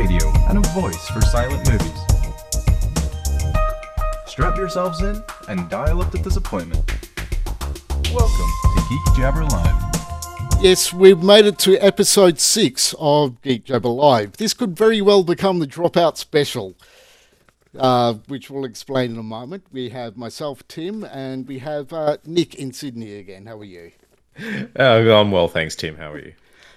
radio and a voice for silent movies. Strap yourselves in and dial up the disappointment. Welcome to GeekJabber Live. Yes, we've made it to episode six of GeekJabber Live. This could very well become the dropout special, uh, which we'll explain in a moment. We have myself, Tim, and we have uh, Nick in Sydney again. How are you? Uh, I'm well, thanks, Tim. How are you?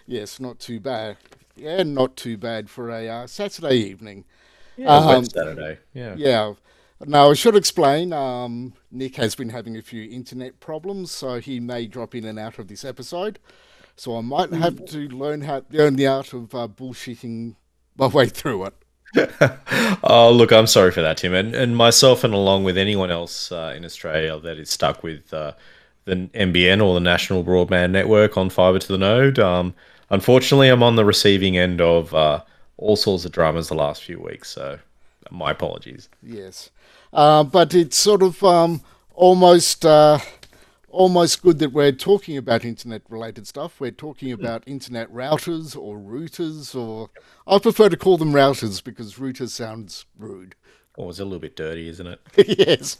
Yes, not too bad. Yeah, not too bad for a uh, Saturday evening. Yeah, Um, Saturday. Yeah. Yeah. Now, I should explain, um, Nick has been having a few internet problems, so he may drop in and out of this episode. So I might have to learn how learn the art of uh, bullshitting my way through it. Oh, look, I'm sorry for that, Tim, and, and myself, and along with anyone else uh, in Australia that is stuck with uh, the NBN or the National Broadband Network on fibre to the node. Um, unfortunately, I'm on the receiving end of uh, all sorts of dramas the last few weeks, so my apologies. Yes, uh, but it's sort of um, almost uh, almost good that we're talking about internet related stuff. We're talking about internet routers or routers, or I prefer to call them routers because routers sounds rude. Or it's a little bit dirty, isn't it? yes.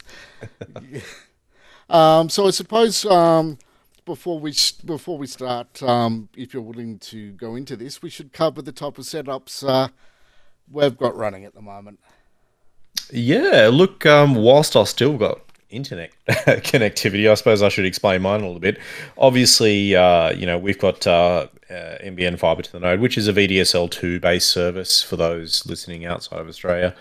um, so I suppose um, before we before we start, um, if you're willing to go into this, we should cover the type of setups uh, we've got running at the moment. Yeah, look, um, whilst I've still got internet connectivity, I suppose I should explain mine a little bit. Obviously, uh, you know, we've got uh, uh, NBN Fiber to the Node, which is a VDSL2 based service for those listening outside of Australia.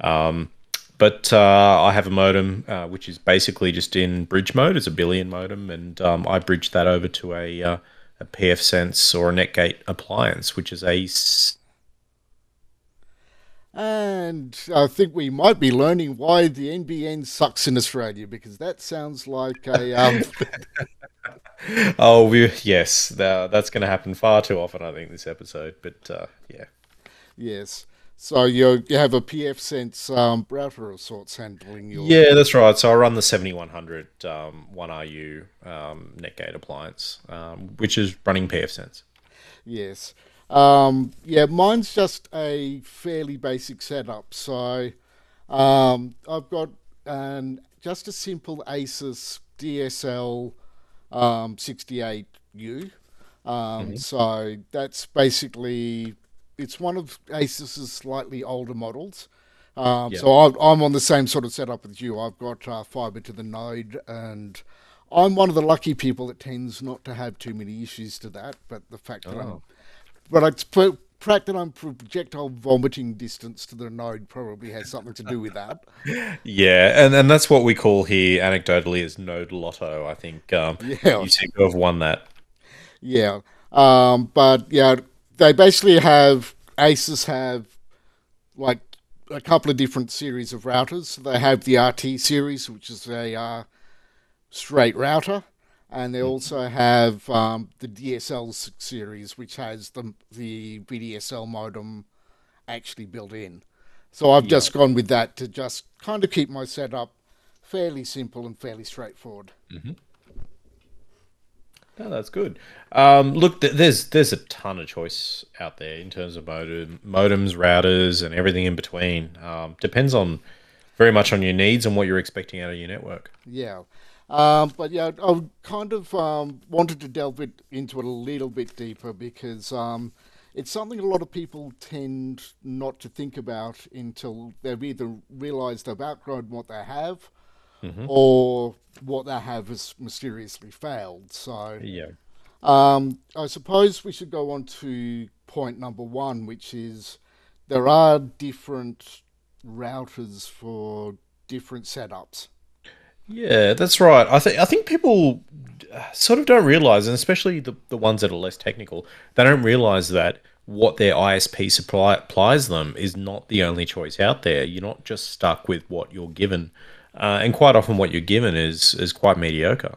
Um, but uh, I have a modem, uh, which is basically just in bridge mode. It's a Billion modem, and um, I bridge that over to a, uh, a PFSense or a Netgate appliance, which is a. And I think we might be learning why the NBN sucks in Australia because that sounds like a um, Oh, we, yes, tha- that's going to happen far too often, I think, this episode. But uh, yeah, yes. So you you have a PF Sense um, router of sorts handling your yeah, that's right. So I run the seventy one hundred um, one RU um, Netgate appliance, um, which is running PFSense. Yes. Um, yeah, mine's just a fairly basic setup. So um, I've got an, just a simple Asus DSL um, 68U. Um, So that's basically, it's one of Asus's slightly older models. Um, Yeah. So I'm, I'm on the same sort of setup with you. I've got uh, fiber to the node and I'm one of the lucky people that tends not to have too many issues to that. But the fact that I'm Oh. but it's the fact that I'm projectile vomiting distance to the node probably has something to do with that. Yeah, and, and that's what we call here anecdotally as node lotto. I think um, Yeah. you seem to have won that. Yeah. Um, but yeah, they basically have Asus have like a couple of different series of routers. They have the RT series, which is a uh, straight router, and they also have um, the DSL series, which has the the VDSL modem actually built in. So I've just gone with that to just kind of keep my setup fairly simple and fairly straightforward. No, that's good. Um, look, th- there's there's a ton of choice out there in terms of modem, modems, routers, and everything in between. Um, depends on very much on your needs and what you're expecting out of your network. Yeah. Um, but yeah, I kind of um, wanted to delve it, into it a little bit deeper because um, it's something a lot of people tend not to think about until they've either realised they've outgrown what they have or what they have has mysteriously failed. So Yeah. um, I suppose we should go on to point number one, which is there are different routers for different setups. Yeah, that's right. I think I think people uh, sort of don't realize, and especially the, the ones that are less technical, they don't realize that what their ISP supply applies them is not the only choice out there. You're not just stuck with what you're given, uh, and quite often what you're given is is quite mediocre.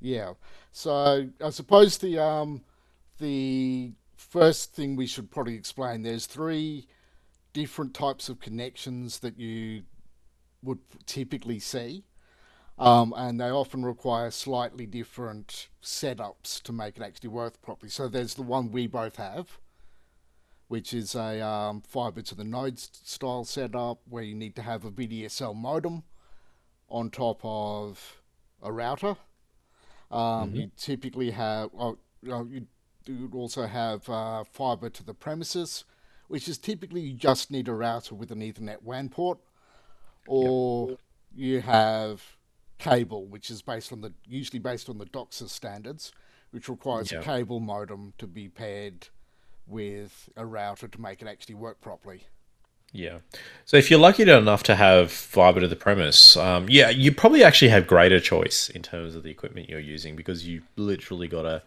Yeah. So I suppose the um the first thing we should probably explain there's three different types of connections that you would typically see. Um, and they often require slightly different setups to make it actually work properly. So there's the one we both have, which is a um, fiber to the node style setup where you need to have a VDSL modem on top of a router. Um, You typically have, you, would also have uh, fiber to the premises, which is typically you just need a router with an Ethernet WAN port, or you have cable, which is based on the usually based on the DOCSIS standards, which requires Yeah. a cable modem to be paired with a router to make it actually work properly. Yeah. So if you're lucky enough to have fiber to the premise, um, yeah, you probably actually have greater choice in terms of the equipment you're using because you literally got a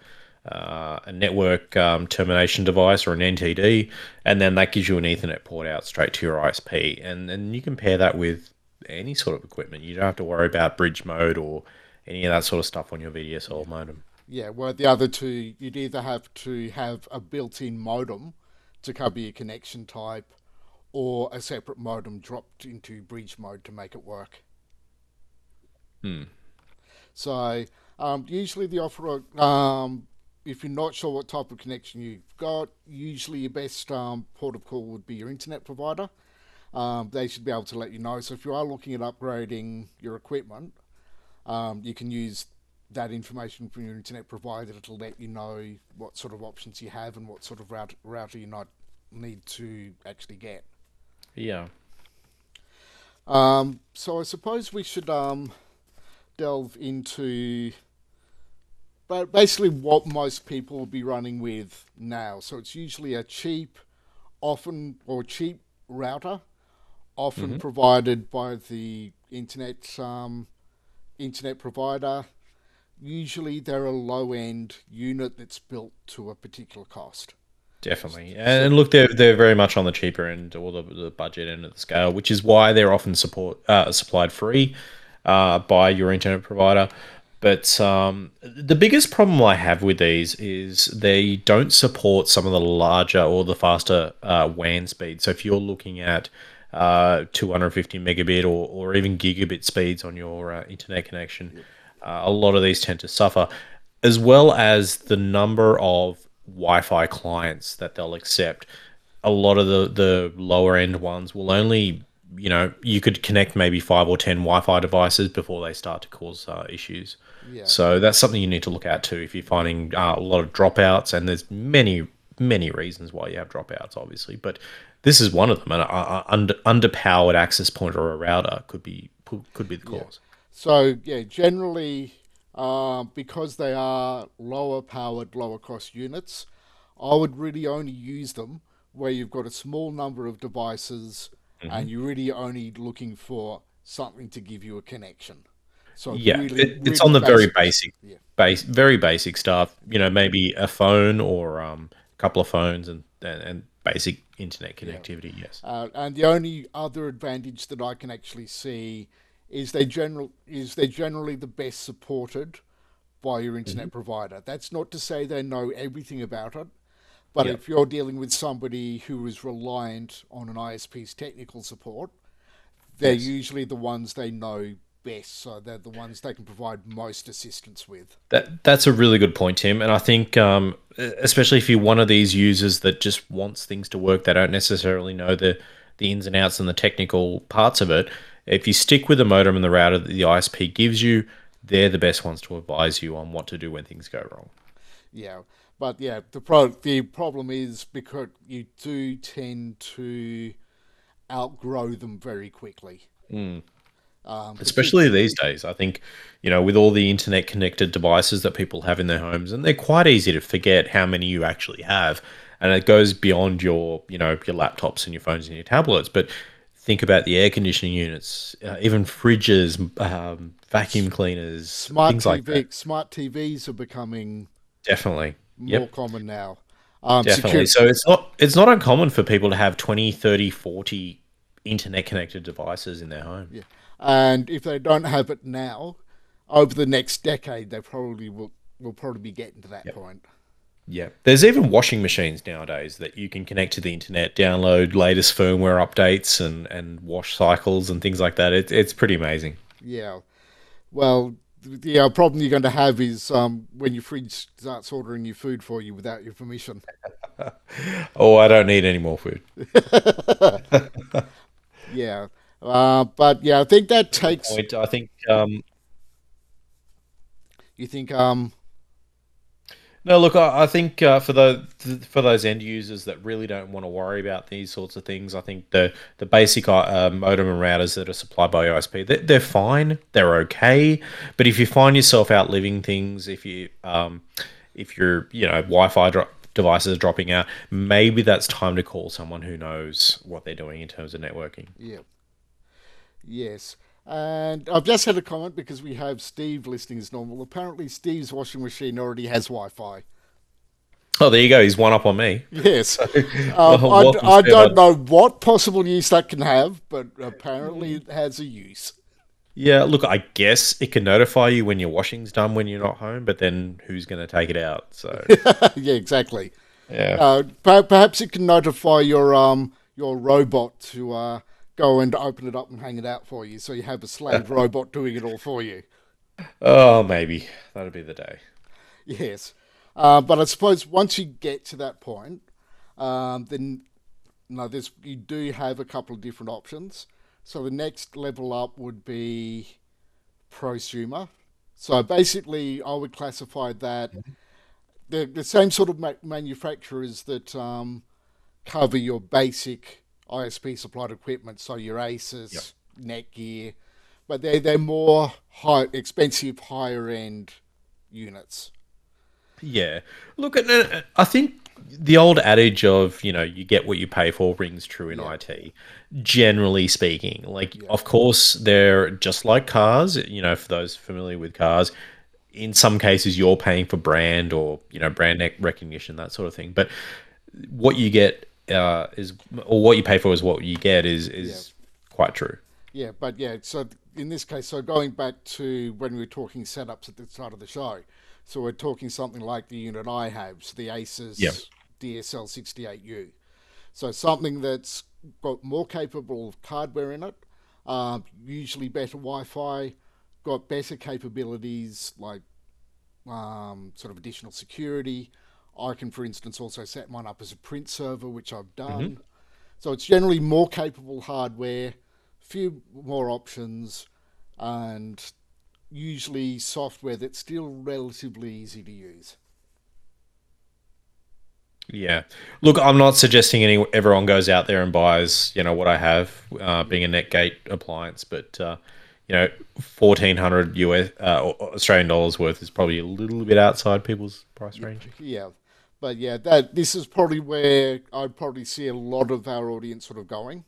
uh, a network um, termination device or an NTD, and then that gives you an Ethernet port out straight to your ISP, and then you can pair that with any sort of equipment. You don't have to worry about bridge mode or any of that sort of stuff on your VDSL modem. Yeah, well, the other two, you'd either have to have a built-in modem to cover your connection type, or a separate modem dropped into bridge mode to make it work. Hmm. So um, usually the offer, um, if you're not sure what type of connection you've got, usually your best um, port of call would be your internet provider. Um, they should be able to let you know. So if you are looking at upgrading your equipment, um, you can use that information from your internet provider to let you know what sort of options you have and what sort of route, router you not need to actually get. Yeah. Um, so I suppose we should um, delve into but basically what most people will be running with now. So it's usually a cheap, often or cheap router, often provided by the internet um, internet provider. Usually they're a low end unit that's built to a particular cost. Definitely, and look, they're they're very much on the cheaper end or the, the budget end of the scale, which is why they're often support uh, supplied free uh, by your internet provider. But um, the biggest problem I have with these is they don't support some of the larger or the faster uh, WAN speeds. So if you're looking at uh, 250 megabit or, or even gigabit speeds on your uh, internet connection, uh, a lot of these tend to suffer, as well as the number of Wi-Fi clients that they'll accept. A lot of the the lower end ones will only, you know, you could connect maybe five or ten Wi-Fi devices before they start to cause uh, issues. Yeah. So that's something you need to look at too if you're finding uh, a lot of dropouts, and there's many many reasons why you have dropouts, obviously, but this is one of them. An uh, under, underpowered access point or a router could be could be the cause. So yeah, generally, uh, because they are lower powered, lower cost units, I would really only use them where you've got a small number of devices Mm-hmm. and you're really only looking for something to give you a connection. So Yeah, really, it, it's really on the very basic- Yeah. base, very basic stuff. You know, maybe a phone or um, a couple of phones and and, and basic internet connectivity. Yes. Uh, and the only other advantage that I can actually see is they general is they're generally the best supported by your internet provider. That's not to say they know everything about it, but Yeah. if you're dealing with somebody who is reliant on an ISP's technical support, they're usually the ones they know best. So they're the ones they can provide most assistance with. That that's a really good point, Tim. And I think, um, especially if you're one of these users that just wants things to work, they don't necessarily know the the ins and outs and the technical parts of it. If you stick with the modem and the router that the ISP gives you, they're the best ones to advise you on what to do when things go wrong. Yeah, but yeah, the pro- the problem is because you do tend to outgrow them very quickly. Um, especially these days. I think, you know, with all the internet connected devices that people have in their homes, and they're quite easy to forget how many you actually have. And it goes beyond your, you know, your laptops and your phones and your tablets. But think about the air conditioning units, uh, even fridges, um, vacuum cleaners, smart things TV, like that. smart TVs are becoming Definitely. more Yep. common now. Um, Definitely. secur- So it's not it's not uncommon for people to have 20, 30, 40 internet connected devices in their home. Yeah. and if they don't have it now, over the next decade, they probably will will probably be getting to that point. Yeah. There's even washing machines nowadays that you can connect to the internet, download latest firmware updates and, and wash cycles and things like that. It, it's pretty amazing. Yeah. Well, the uh, problem you're going to have is um, when your fridge starts ordering your food for you without your permission. Oh, I don't need any more food. Yeah. Uh, but yeah, I think that takes. I think. Um, You think, um, no, look, I, think uh, for the for those end users that really don't want to worry about these sorts of things, I think the the basic uh, modem and routers that are supplied by OSP, they're, they're fine, they're okay. But if you find yourself outliving things, if you um, if your you know Wi-Fi dro- devices are dropping out, maybe that's time to call someone who knows what they're doing in terms of networking. yeah. Yes. And I've just had a comment because we have Steve listening as normal. Apparently, Steve's washing machine already has Wi Fi. Oh, there you go. He's one up on me. Yes. Um, I, I don't know what possible use that can have, but apparently it has a use. Yeah, look, I guess it can notify you when your washing's done when you're not home, but then who's going to take it out? So, yeah, exactly. yeah. Uh, perhaps it can notify your um your robot to uh, go and open it up and hang it out for you, so you have a slave robot doing it all for you. Oh, maybe. That'll be the day. Yes, uh, but I suppose once you get to that point, um, then no, there's you do have a couple of different options. So the next level up would be prosumer. So basically, I would classify that the the same sort of ma- manufacturers that um, cover your basic ISP supplied equipment, so your Asus, Netgear, but they they're more high expensive, higher end units. Yeah. Look, at I think the old adage of, you know, you get what you pay for rings true in IT, generally speaking. Like, of course, they're just like cars, you know, for those familiar with cars. In some cases, you're paying for brand or, you know, brand recognition, that sort of thing. But what you get uh, is, or what you pay for is what you get is, is quite true. Yeah, but yeah, so in this case, so going back to when we were talking setups at the start of the show, so we're talking something like the unit I have, so the Asus Yep. DSL 68U. So something that's got more capable hardware in it, uh, usually better Wi Fi, got better capabilities like um, sort of additional security. I can, for instance, also set mine up as a print server, which I've done. So it's generally more capable hardware, few more options, and usually software that's still relatively easy to use. Yeah. Look, I'm not suggesting any everyone goes out there and buys, you know, what I have, uh, being a Netgate appliance, but uh, you know, fourteen hundred US uh, Australian dollars worth is probably a little bit outside people's price range. Yeah, but yeah, that this is probably where I'd probably see a lot of our audience sort of going,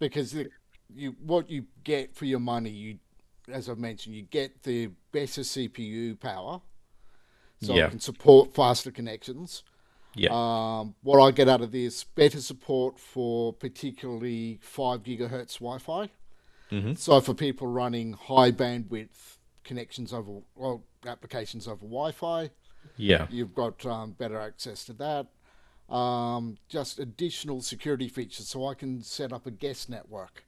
because the, you what you get for your money, you as I've mentioned, you get the better CPU power, so Yeah. it can support faster connections. Yeah. Um, what I get out of this, better support for particularly 5 gigahertz Wi Fi. So for people running high bandwidth connections over, well, applications over Wi Fi, yeah. you've got um, better access to that. Um, just additional security features, so I can set up a guest network,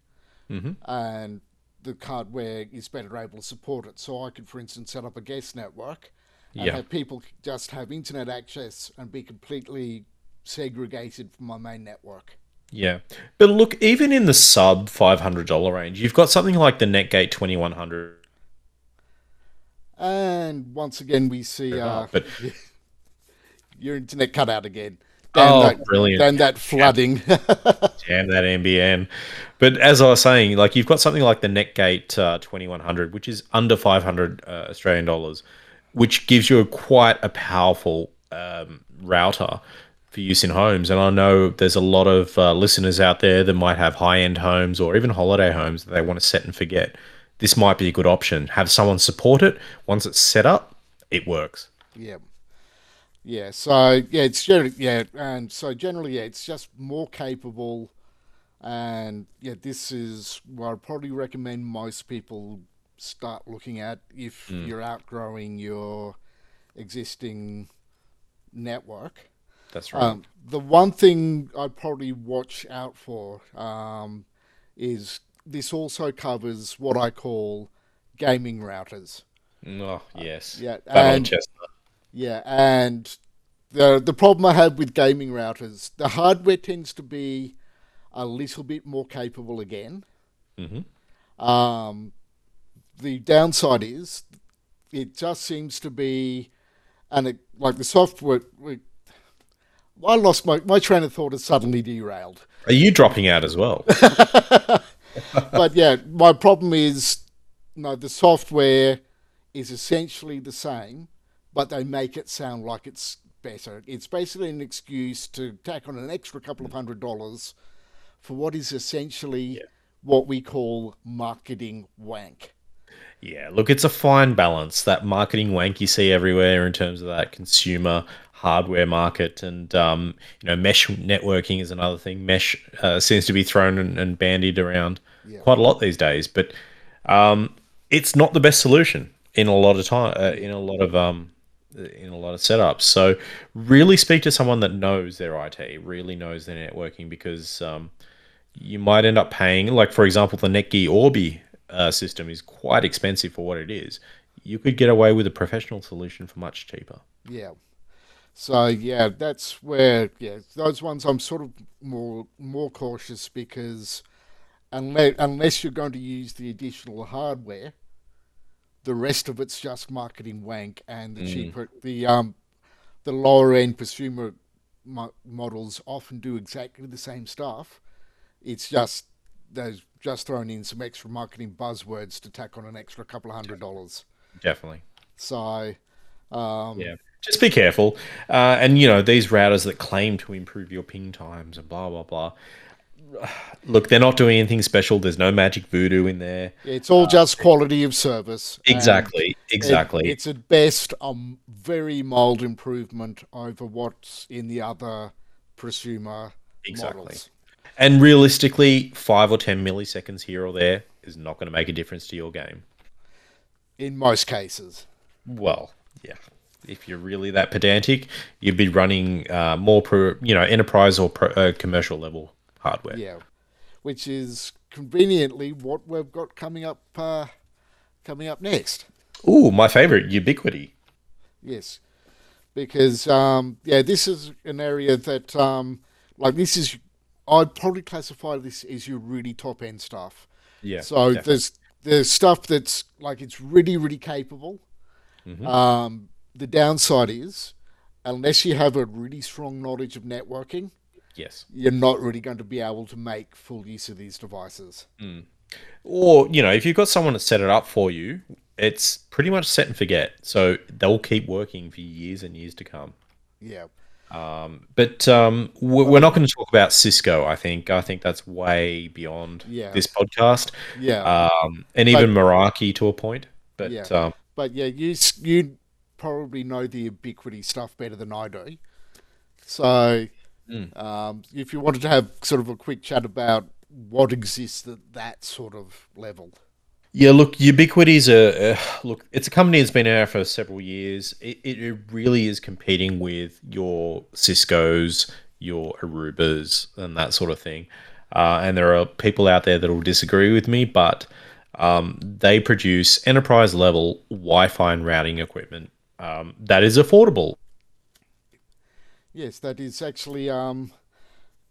and the hardware is better able to support it. So I could, for instance, set up a guest network and Yeah. have people just have internet access and be completely segregated from my main network. Yeah. But look, even in the sub $500 range, you've got something like the Netgate 2100. And once again, we see uh, But your internet cut out again. Oh, that, brilliant. Damn that flooding. damn that NBN. But as I was saying, like you've got something like the Netgate uh, 2100, which is under 500 uh, Australian dollars, which gives you a quite a powerful um, router for use in homes. And I know there's a lot of uh, listeners out there that might have high end homes or even holiday homes that they want to set and forget. This might be a good option. Have someone support it. Once it's set up, it works. Yeah. Yeah, so yeah, it's generally yeah, and so generally yeah, it's just more capable, and yeah, this is what I'd probably recommend most people start looking at if you're outgrowing your existing network. That's right. Um, the one thing I'd probably watch out for um, is this also covers what I call gaming routers. Oh yes, Yeah, That and yeah, and the the problem I have with gaming routers, the hardware tends to be a little bit more capable again. Mhm. Um, the downside is it just seems to be, and it, like the software. we- I lost my my train of thought has suddenly derailed. Are you dropping out as well? but yeah, my problem is no, the software is essentially the same, but they make it sound like it's better. It's basically an excuse to tack on an extra couple of hundred dollars for what is essentially what we call marketing wank. Yeah, look, it's a fine balance. That marketing wank you see everywhere in terms of that consumer hardware market, and um, you know, mesh networking is another thing. Mesh uh, seems to be thrown and, and bandied around quite a lot these days, but um, it's not the best solution in a lot of time. Uh, in a lot of um, in a lot of setups. So, really speak to someone that knows their IT, really knows their networking, because um, you might end up paying, like for example, the Netgear Orbi uh, system is quite expensive for what it is. You could get away with a professional solution for much cheaper. Yeah. So yeah, that's where yeah those ones I'm sort of more more cautious because unless unless you're going to use the additional hardware, the rest of it's just marketing wank and the cheaper the um the lower end consumer mo- models often do exactly the same stuff. It's just they've just thrown in some extra marketing buzzwords to tack on an extra couple of hundred dollars. Definitely. So um, Yeah. Just be careful. Uh, and, you know, these routers that claim to improve your ping times and blah, blah, blah. Look, they're not doing anything special. There's no magic voodoo in there. It's all just quality of service. and Exactly. it- Exactly. it's at best a very mild improvement over what's in the other prosumer Exactly. models. and realistically, five or 10 milliseconds here or there is not going to make a difference to your game. In most cases. Well, yeah. If you're really that pedantic, you'd be running uh, more pro, you know, enterprise or pro, uh, commercial level hardware. Yeah. Which is conveniently what we've got coming up uh, coming up next. Ooh, my favorite, Ubiquiti. Yes. Because um, yeah, this is an area that um, like this is I'd probably classify this as your really top end stuff. Yeah. So definitely. there's there's stuff that's like it's really really capable. Mm-hmm. Um, the downside is, unless you have a really strong knowledge of networking, yes. you're not really going to be able to make full use of these devices. Or, you know, if you've got someone to set it up for you, it's pretty much set and forget. So they'll keep working for years and years to come. Yeah, Um, But um, we- we're not going to talk about Cisco. I think I think that's way beyond Yeah. this podcast. yeah, Um, and even Meraki to a point. But Yeah. um, but yeah, you you probably know the Ubiquiti stuff better than I do. So, Hmm. um, if you wanted to have sort of a quick chat about what exists at that sort of level. Yeah, look, Ubiquiti's a uh, look. It's a company that's been out for several years. It, it, it really is competing with your Cisco's, your Arubas, and that sort of thing. Uh, and there are people out there that will disagree with me, but um, they produce enterprise level Wi-Fi and routing equipment um, that is affordable. Yes, that is actually um,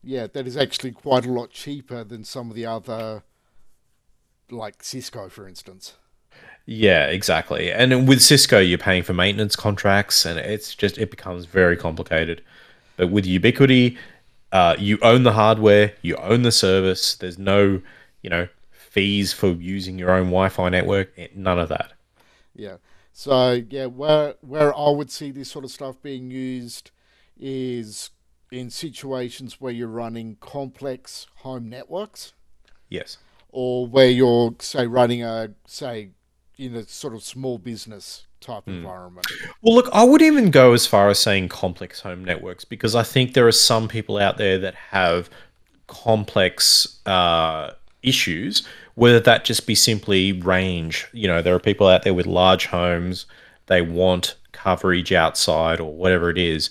yeah, that is actually quite a lot cheaper than some of the other, like Cisco, for instance. Yeah, exactly. And with Cisco, you're paying for maintenance contracts, and it's just it becomes very complicated. But with Ubiquiti, uh, you own the hardware, you own the service. There's no, you know, fees for using your own Wi-Fi network. None of that. Yeah. So yeah, where where I would see this sort of stuff being used is in situations where you're running complex home networks, Yes. or where you're say running a say in a sort of small business type environment. Well, look, I would even go as far as saying complex home networks because I think there are some people out there that have complex uh, issues, whether that just be simply range. You know, there are people out there with large homes, they want coverage outside or whatever it is.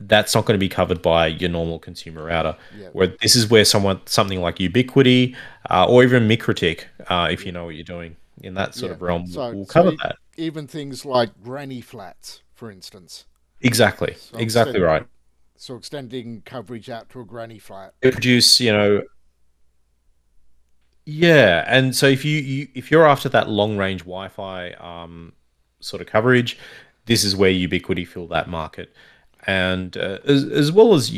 That's not going to be covered by your normal consumer router. Yeah. Where this is where someone something like Ubiquiti uh, or even Mikrotik, uh, if you know what you're doing, in that sort Yeah. of realm, So- we'll cover e- that. Even things like granny flats, for instance. Exactly, So exactly right. So extending coverage out to a granny flat. Produce, you know, yeah, and so if you, you if you're after that long range Wi-Fi um, sort of coverage, this is where Ubiquiti fill that market, and uh, as, as well as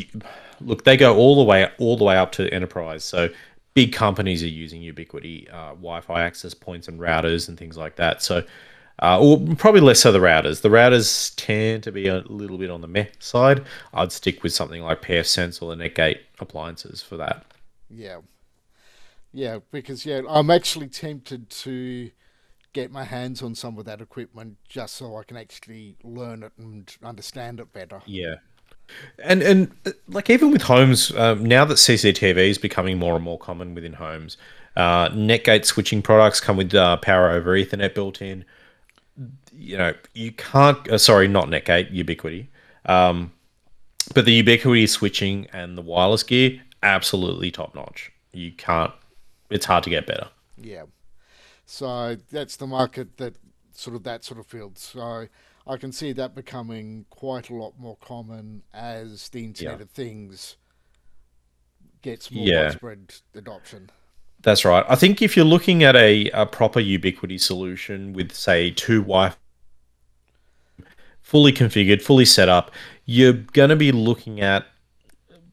look, they go all the way all the way up to enterprise. So big companies are using Ubiquiti uh, Wi-Fi access points and routers and things like that. So. Uh, or probably less so the routers. The routers tend to be a little bit on the meh side. I'd stick with something like PFSense or the Netgate appliances for that. Yeah. Yeah, because yeah, I'm actually tempted to get my hands on some of that equipment just so I can actually learn it and understand it better. Yeah. And and uh, like even with homes um, now that CCTV is becoming more and more common within homes, uh, Netgate switching products come with uh, power over Ethernet built in. You know you can't. Uh, sorry, not Netgate, Ubiquiti. Um, but the Ubiquiti switching and the wireless gear absolutely top notch. You can't. It's hard to get better. Yeah. So that's the market that sort of that sort of field. So I can see that becoming quite a lot more common as the Internet Yeah. of Things gets more Yeah. widespread adoption. That's right. I think if you're looking at a, a proper Ubiquiti solution with, say, two Wi fully configured, fully set up, you're going to be looking at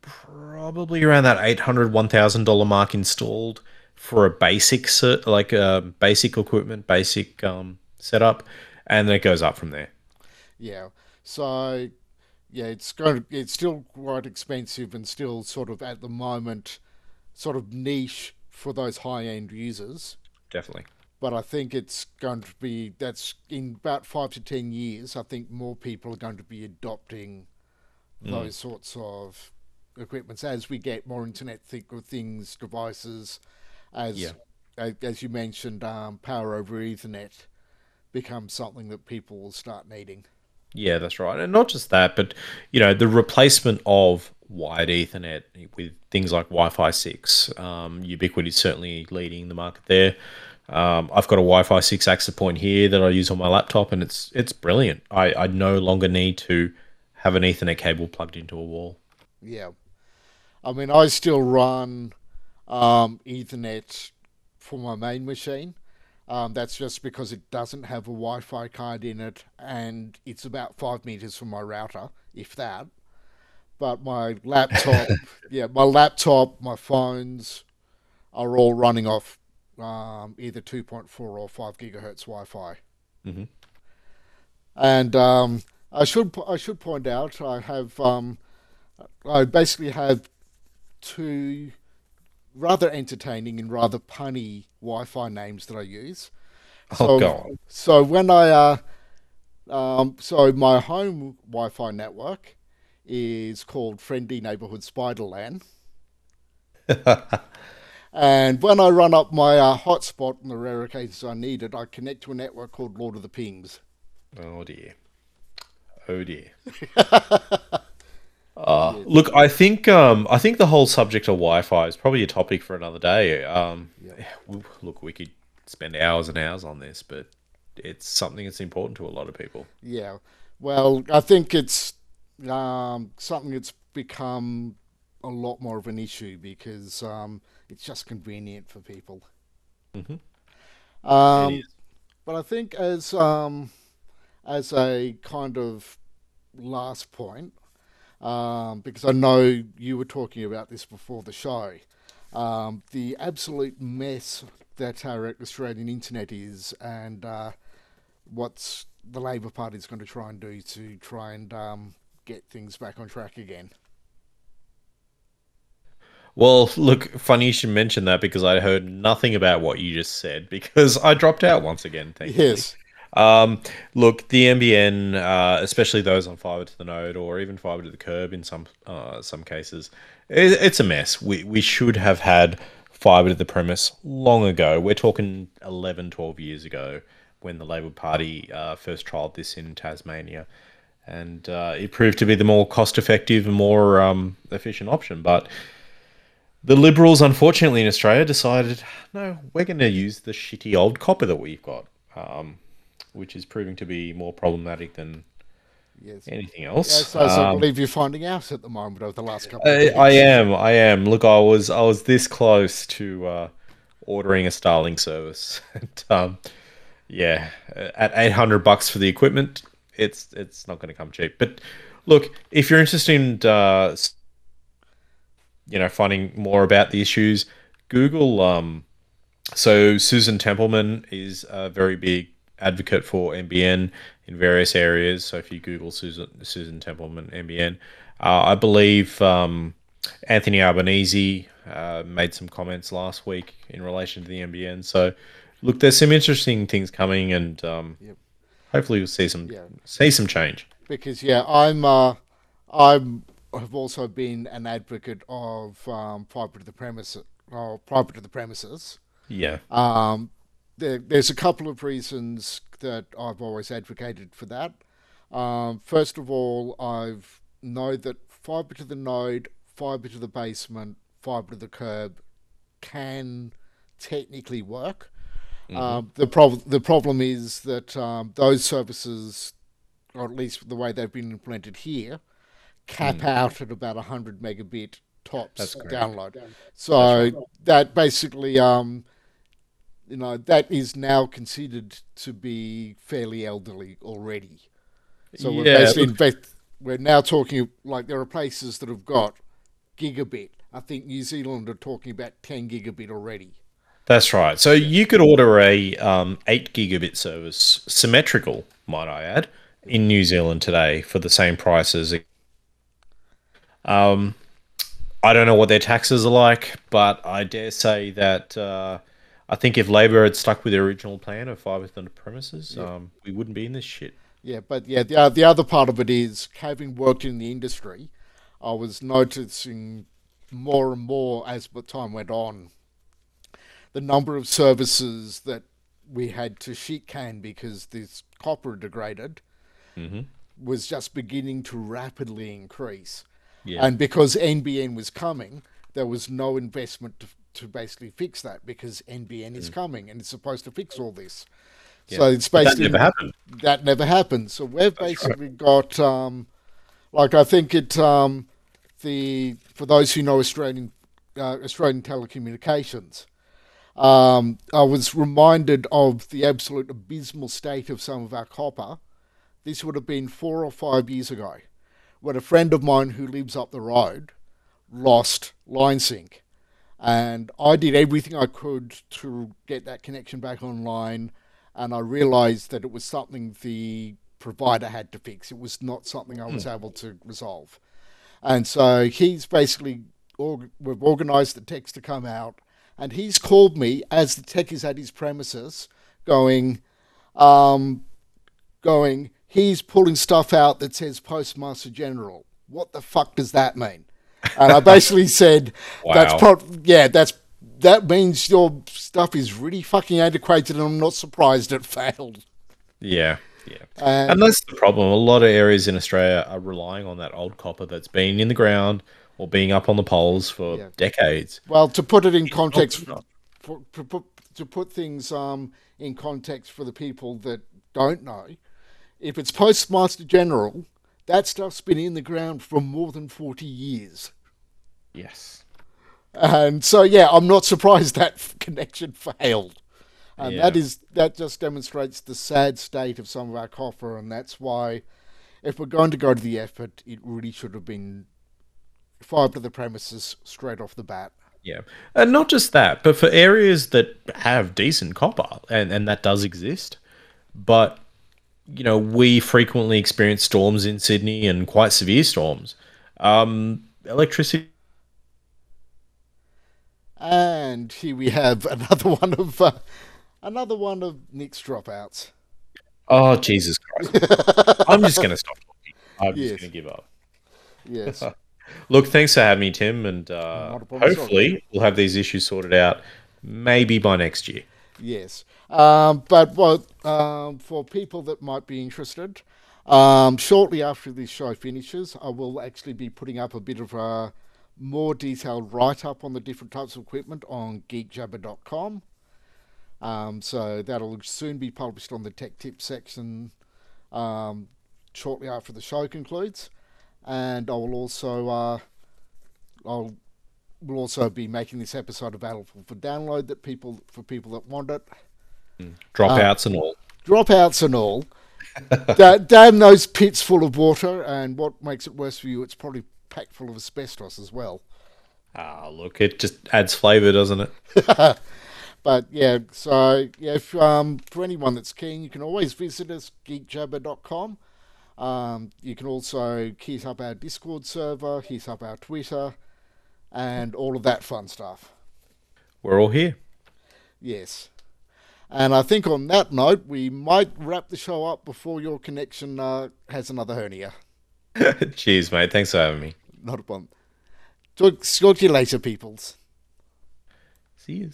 probably around that $800, $1,000 mark installed for a basic, like a basic equipment, basic um, setup, and then it goes up from there. Yeah. So yeah, it's going to, it's still quite expensive and still sort of at the moment sort of niche for those high end users. Definitely. But I think it's going to be that's in about five to ten years. I think more people are going to be adopting those sorts of equipments as we get more Internet of things devices, as Yeah. as you mentioned, um, power over Ethernet becomes something that people will start needing. Yeah, that's right. And not just that, but you know, the replacement of wired Ethernet with things like Wi-Fi six. Um, Ubiquiti is certainly leading the market there. Um, I've got a Wi-Fi six access point here that I use on my laptop, and it's it's brilliant. I, I no longer need to have an Ethernet cable plugged into a wall. Yeah. I mean, I still run um, Ethernet for my main machine. Um, that's just because it doesn't have a Wi Fi card in it and it's about five meters from my router, if that. But my laptop, yeah, my laptop, my phones are all running off um, either 2.4 or 5 gigahertz Wi Fi. Mhm. And um, I should I should point out I have um, I basically have two rather entertaining and rather punny Wi-Fi names that I use. Oh, go on. So when I uh, um, so my home Wi-Fi network is called Friendly Neighborhood Spiderland. And when I run up my uh, hotspot on the rare occasions I need it, I connect to a network called Lord of the Pings. Oh dear. Oh dear. Uh, look, I think um, I think the whole subject of Wi-Fi is probably a topic for another day. Um, w- Look, we could spend hours and hours on this, but it's something that's important to a lot of people. Yeah. Well, I think it's um, something that's become a lot more of an issue because um, it's just convenient for people. Mhm. Um, but I think as um, as a kind of last point, um, because I know you were talking about this before the show, um, the absolute mess that our Australian internet is, and uh, what's the Labor Party is going to try and do to try and um, get things back on track again. Well, look, funny you should mention that because I heard nothing about what you just said because I dropped out once again. Thank you. Yes. Um, look, the NBN, uh, especially those on fiber to the node or even fiber to the curb in some uh, some cases, it, it's a mess. We we should have had fiber to the premise long ago. We're talking 11, 12 years ago when the Labor Party uh, first trialled this in Tasmania, and uh, it proved to be the more cost effective and more um, efficient option. But the Liberals, unfortunately, in Australia, decided no, we're going to use the shitty old copper that we've got, um, which is proving to be more problematic than Yes. anything else. Yes, as I Um, believe you're finding out at the moment over the last couple of I. I am, I am. Look, I was, I was this close to uh, ordering a Starlink service, and um, yeah, at eight hundred bucks for the equipment, it's it's not going to come cheap. But look, if you're interested in, uh, you know, finding more about the issues, Google. Um, so Susan Templeman is a very big advocate for NBN in various areas. So if you Google Susan Susan Templeman NBN, uh, I believe um, Anthony Albanese uh, made some comments last week in relation to the NBN. So look, there's some interesting things coming, and um, Yep. hopefully we'll see some Yeah. see some change. because yeah, I'm uh, I'm have also been an advocate of um, fibre to the premises, or fibre to the premises. Yeah. Um, there, there's a couple of reasons that I've always advocated for that. Um, first of all, I've know that fibre to the node, fibre to the basement, fibre to the curb can technically work. Um, the problem the problem is that um, those services, or at least the way they've been implemented here, cap out at about 100 megabit tops download. So that basically, um, you know, that is now considered to be fairly elderly already. So we're Yeah, basically invest, we're now talking like there are places that have got gigabit. I think New Zealand are talking about 10 gigabit already. That's right. So you could order a um, eight gigabit service, symmetrical, might I add, in New Zealand today for the same price as. Um, I don't know what their taxes are like, but I dare say that uh, I think if Labor had stuck with their original plan of fibre to the premises, um, we wouldn't be in this shit. Yeah, but yeah, the, uh, the other part of it is having worked in the industry, I was noticing more and more as the time went on the number of services that we had to sheet can because this copper degraded was just beginning to rapidly increase. Yeah. And because NBN was coming, there was no investment to, basically fix that because NBN is coming and it's supposed to fix all this. So it's But that basically never happened. that never happened. So we've basically got, um, like I think it, um, the for those who know Australian uh, Australian telecommunications, um, I was reminded of the absolute abysmal state of some of our copper. This would have been four or five years ago, when a friend of mine who lives up the road lost line sync, and I did everything I could to get that connection back online and I realised that it was something the provider had to fix. It was not something I was able to resolve, and so he's basically org- we've organised the techs to come out, and he's called me as the tech is at his premises, going, um, going. He's pulling stuff out that says Postmaster General. What the fuck does that mean? And I basically said, "That's Wow. pro- yeah, that's that means your stuff is really fucking antiquated, and I'm not surprised it failed." Yeah, yeah. And- and that's the problem. A lot of areas in Australia are relying on that old copper that's been in the ground or being up on the poles for Yeah. decades. Well, to put it in context, not- for, to, put, to put things um, in context for the people that don't know, if it's Postmaster General, that stuff's been in the ground for more than 40 years. Yes. And so, yeah, I'm not surprised that connection failed. And that Yeah. is that just demonstrates the sad state of some of our copper, and that's why, if we're going to go to the effort, it really should have been fired to the premises straight off the bat. Yeah. And not just that, but for areas that have decent copper, and, and that does exist, but, you know, we frequently experience storms in Sydney and quite severe storms. Um, electricity. And here we have another one of uh, another one of Nick's dropouts. Oh, Jesus Christ. I'm just going to stop talking. I'm Yes. just going to give up. Yes. Look, thanks for having me, Tim, and uh, Not a problem at all. hopefully we'll have these issues sorted out maybe by next year. Yes. Um, but what, um, for people that might be interested, um, shortly after this show finishes, I will actually be putting up a bit of a more detailed write up on the different types of equipment on geekjabber.com. Um, so that'll soon be published on the tech tip section um, shortly after the show concludes. And I will also uh, I'll will also be making this episode available for download that people for people that want it. Dropouts and all. Dropouts and all. Da- damn those pits full of water, and what makes it worse for you, it's probably packed full of asbestos as well. Ah, look, it just adds flavour, doesn't it? But yeah, so yeah, if, um, for anyone that's keen, you can always visit us geekjabber.com. Um, you can also hit up our Discord server, hit up our Twitter, and all of that fun stuff. We're all here. Yes. And I think on that note, we might wrap the show up before your connection uh, has another hernia. Cheers, mate. Thanks for having me. Not a problem. Talk, talk to you later, peoples. See you.